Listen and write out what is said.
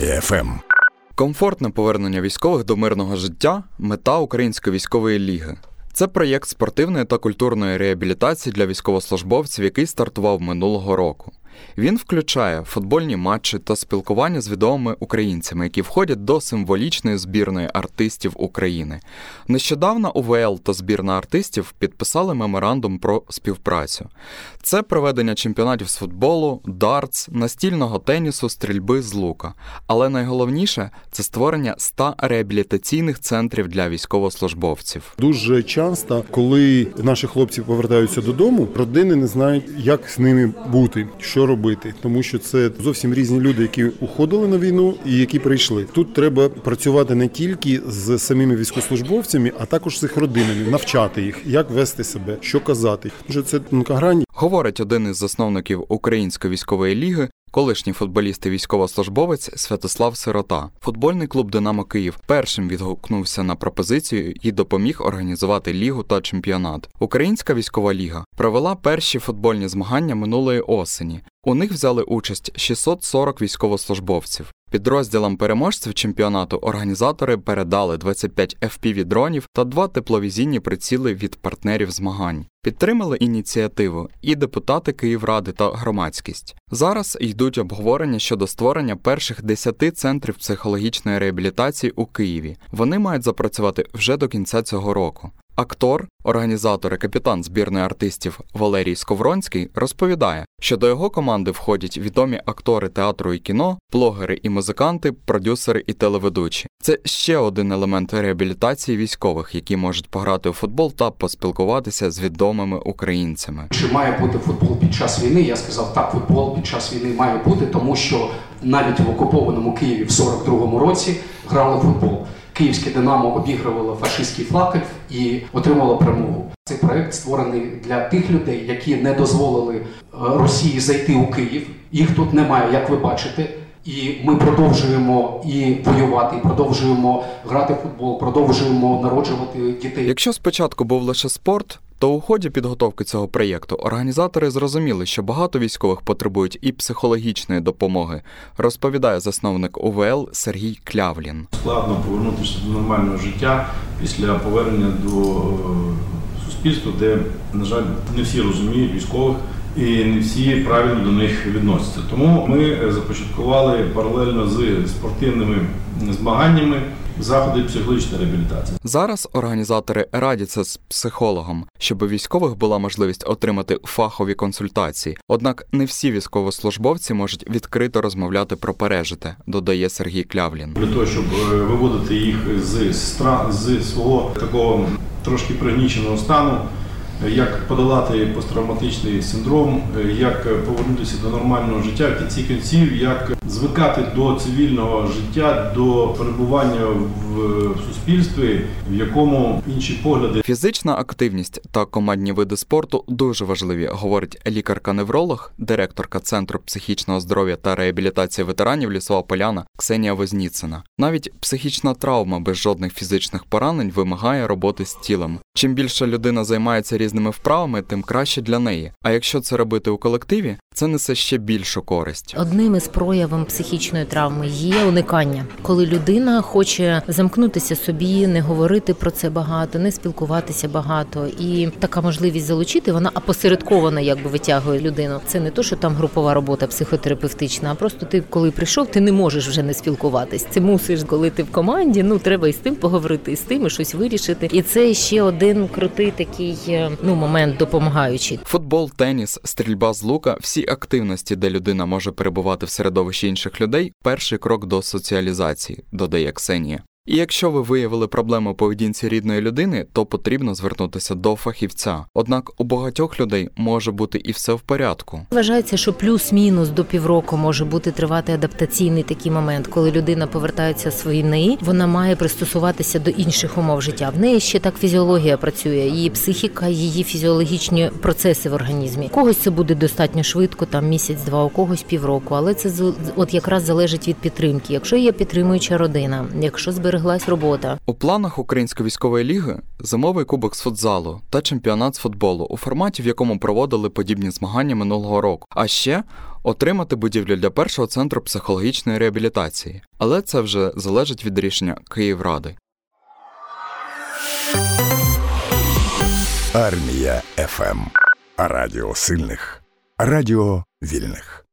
FM. Комфортне повернення військових до мирного життя мета Української військової ліги. Це проєкт спортивної та культурної реабілітації для військовослужбовців, який стартував минулого року. Він включає футбольні матчі та спілкування з відомими українцями, які входять до символічної збірної артистів України. Нещодавно УВЛ та збірна артистів підписали меморандум про співпрацю. Це проведення чемпіонатів з футболу, дартс, настільного тенісу, стрільби з лука. Але найголовніше це створення 100 реабілітаційних центрів для військовослужбовців. Дуже часто, коли наші хлопці повертаються додому, родини не знають, як з ними бути. що робити, тому що це зовсім різні люди, які уходили на війну і які прийшли. Тут треба працювати не тільки з самими військовослужбовцями, а також з їх родинами, навчати їх, як вести себе, що казати. Тому що це тонка грань. Говорить один із засновників Української військової ліги Колишній футболіст і військовослужбовець Святослав Сирота, футбольний клуб Динамо Київ першим відгукнувся на пропозицію і допоміг організувати лігу та чемпіонат. Українська військова ліга провела перші футбольні змагання минулої осені. У них взяли участь 640 військовослужбовців. Підрозділам переможців чемпіонату організатори передали 25 fpv дронів та два тепловізійні приціли від партнерів змагань. Підтримали ініціативу і депутати Київради та громадськість. Зараз йдуть обговорення щодо створення перших 10 центрів психологічної реабілітації у Києві. Вони мають запрацювати вже до кінця цього року. Актор, організатор і капітан збірної артистів Валерій Сковронський розповідає, що до його команди входять відомі актори театру і кіно, блогери і музиканти, продюсери і телеведучі. Це ще один елемент реабілітації військових, які можуть пограти у футбол та поспілкуватися з відомими українцями. Чи має бути футбол під час війни? Я сказав, так, футбол під час війни має бути, тому що навіть в окупованому Києві в 42-му році грали футбол. Київське Динамо обігрувало фашистський флакель і отримало перемогу. Цей проект створений для тих людей, які не дозволили е, Росії зайти у Київ. Їх тут немає, як ви бачите. І ми продовжуємо і воювати, і продовжуємо грати в футбол, продовжуємо народжувати дітей. Якщо спочатку був лише спорт, то у ході підготовки цього проєкту організатори зрозуміли, що багато військових потребують і психологічної допомоги, розповідає засновник УВЛ Сергій Клявлін. Складно повернутися до нормального життя після повернення до е, суспільства, де, на жаль, не всі розуміють військових. І не всі правильно до них відносяться. Тому ми започаткували паралельно з спортивними змаганнями заходи психологічної реабілітації. Зараз організатори радяться з психологом, щоб у військових була можливість отримати фахові консультації. Однак не всі військовослужбовці можуть відкрито розмовляти про пережите, додає Сергій Клявлін. Для того щоб е, виводити їх з стра з свого такого трошки пригніченого стану як подолати посттравматичний синдром, як повернутися до нормального життя в кінці кінців, як звикати до цивільного життя, до перебування в суспільстві, в якому інші погляди. Фізична активність та командні види спорту дуже важливі, говорить лікарка-невролог, директорка Центру психічного здоров'я та реабілітації ветеранів Лісова Поляна Ксенія Возніцина. Навіть психічна травма без жодних фізичних поранень вимагає роботи з тілом. Чим більше людина займається різними вправами, тим краще для неї. А якщо це робити у колективі, це несе ще більшу користь. Одним із проявом психічної травми є уникання, коли людина хоче замкнутися собі, не говорити про це багато, не спілкуватися багато, і така можливість залучити вона опосередковано якби витягує людину. Це не то, що там групова робота психотерапевтична, а просто ти, коли прийшов, ти не можеш вже не спілкуватись. Це мусиш, коли ти в команді. Ну треба і з тим поговорити, і з тим і щось вирішити. І це ще один крутий такий е, ну момент допомагаючий. Футбол, теніс, стрільба з лука всі активності, де людина може перебувати в середовищі інших людей, перший крок до соціалізації, додає Ксенія. І якщо ви виявили проблему поведінці рідної людини, то потрібно звернутися до фахівця. Однак у багатьох людей може бути і все в порядку. Вважається, що плюс-мінус до півроку може бути тривати адаптаційний такий момент, коли людина повертається з війни, вона має пристосуватися до інших умов життя. В неї ще так фізіологія працює, її психіка, її фізіологічні процеси в організмі. Когось це буде достатньо швидко, там місяць-два, у когось півроку, але це от якраз залежить від підтримки. Якщо є підтримуюча родина, якщо зберегає збереглась робота. У планах Української військової ліги зимовий кубок з футзалу та чемпіонат з футболу у форматі, в якому проводили подібні змагання минулого року. А ще отримати будівлю для першого центру психологічної реабілітації. Але це вже залежить від рішення Київради. Армія ФМ. Ем. Радіо сильних. Радіо вільних.